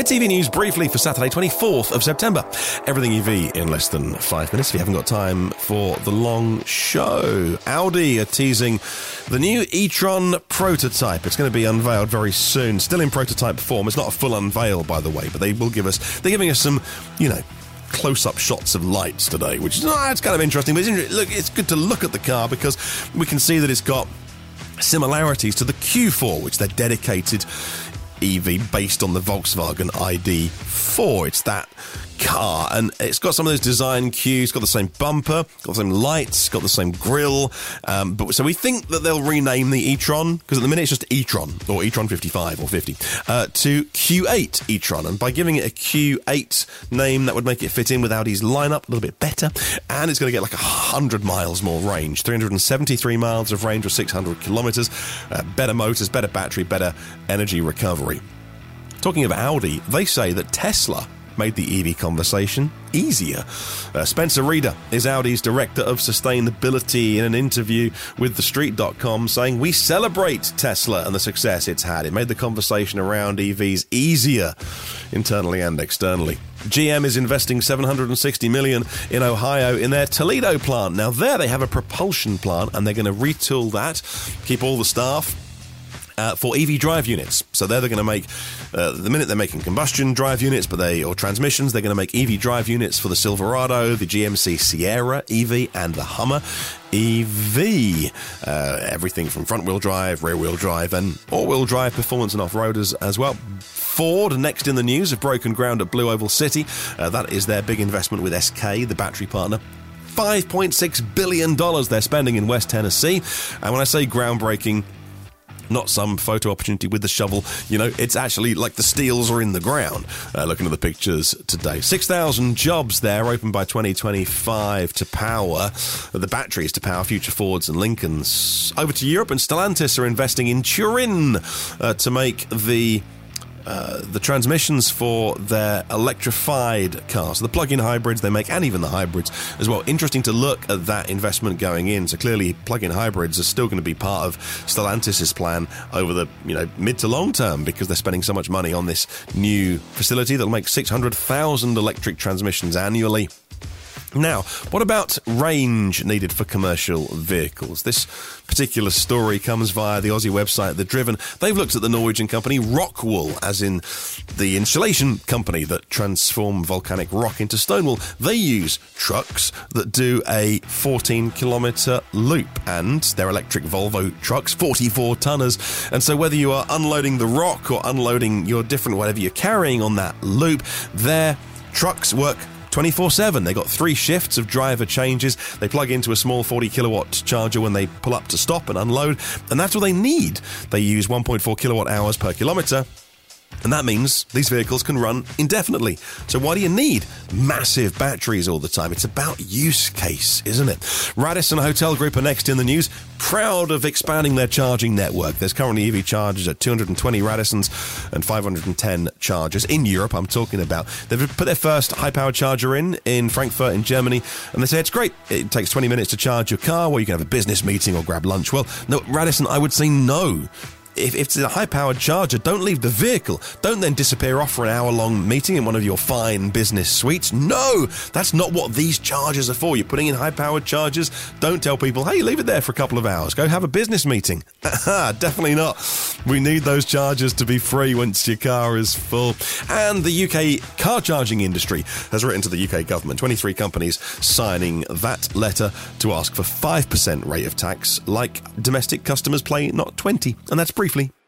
Mid-TV news briefly for Saturday, 24th of September. Everything EV in less than five minutes if you haven't got time for the long show. Audi are teasing the new e-tron prototype. It's going to be unveiled very soon. Still in prototype form. It's not a full unveil, by the way, but they will give us, they're giving us some, you know, close-up shots of lights today, which is oh, it's kind of interesting. But it's, look, it's good to look at the car because we can see that it's got similarities to the Q4, which they're dedicated EV based on the Volkswagen ID4. It's that car, and it's got some of those design cues. Got the same bumper, got the same lights, got the same grille. Um, but so we think that they'll rename the e-tron because at the minute it's just e-tron or e-tron 55 or 50 uh, to Q8 e-tron, and by giving it a Q8 name, that would make it fit in with Audi's lineup a little bit better, and it's going to get like hundred miles more range, 373 miles of range or 600 kilometers. Uh, better motors, better battery, better energy recovery. Talking of Audi, they say that Tesla made the EV conversation easier. Uh, Spencer Reeder is Audi's Director of Sustainability in an interview with TheStreet.com saying, We celebrate Tesla and the success it's had. It made the conversation around EVs easier internally and externally. GM is investing 760 million in Ohio in their Toledo plant. Now there they have a propulsion plant and they're going to retool that, keep all the staff uh, for EV drive units. So they're, they're going to make, uh, the minute they're making combustion drive units, but they or transmissions, they're going to make EV drive units for the Silverado, the GMC Sierra EV, and the Hummer EV. Uh, everything from front wheel drive, rear wheel drive, and all wheel drive performance and off roaders as well. Ford, next in the news, have broken ground at BlueOval City. Uh, that is their big investment with SK, the battery partner. $5.6 billion they're spending in West Tennessee. And when I say groundbreaking, not some photo opportunity with the shovel. You know, it's actually like the steels are in the ground. Uh, looking at the pictures today, six thousand jobs there open by 2025 to power the batteries to power future Fords and Lincolns. Over to Europe, and Stellantis are investing in Turin uh, to make the uh, the transmissions for their electrified cars, the plug-in hybrids they make, and even the hybrids as well. Interesting to look at that investment going in. So clearly, plug-in hybrids are still going to be part of Stellantis' plan over the you know mid to long term because they're spending so much money on this new facility that'll make 600,000 electric transmissions annually. Now, what about range needed for commercial vehicles? This particular story comes via the Aussie website The Driven. They've looked at the Norwegian company Rockwool, as in the insulation company that transform volcanic rock into stone wool. They use trucks that do a 14 kilometre loop, and they're electric Volvo trucks, 44 tonners. And so, whether you are unloading the rock or unloading your different whatever you're carrying on that loop, their trucks work 24 7. They got three shifts of driver changes. They plug into a small 40 kilowatt charger when they pull up to stop and unload, and that's what they need. They use 1.4 kilowatt hours per kilometre and that means these vehicles can run indefinitely. So why do you need massive batteries all the time? It's about use case, isn't it? Radisson Hotel Group are next in the news, proud of expanding their charging network. There's currently EV chargers at 220 Radissons and 510 chargers in Europe. I'm talking about. They've put their first high power charger in in Frankfurt in Germany, and they say it's great. It takes 20 minutes to charge your car, or you can have a business meeting or grab lunch. Well, no, Radisson, I would say no if, if it's a high powered charger, don't leave the vehicle. Don't then disappear off for an hour long meeting in one of your fine business suites. No, that's not what these chargers are for. You're putting in high powered chargers. Don't tell people, hey, leave it there for a couple of hours. Go have a business meeting. Definitely not. We need those chargers to be free once your car is full. And the UK car charging industry has written to the UK government, 23 companies signing that letter to ask for 5% rate of tax, like domestic customers pay, not 20. And that's briefly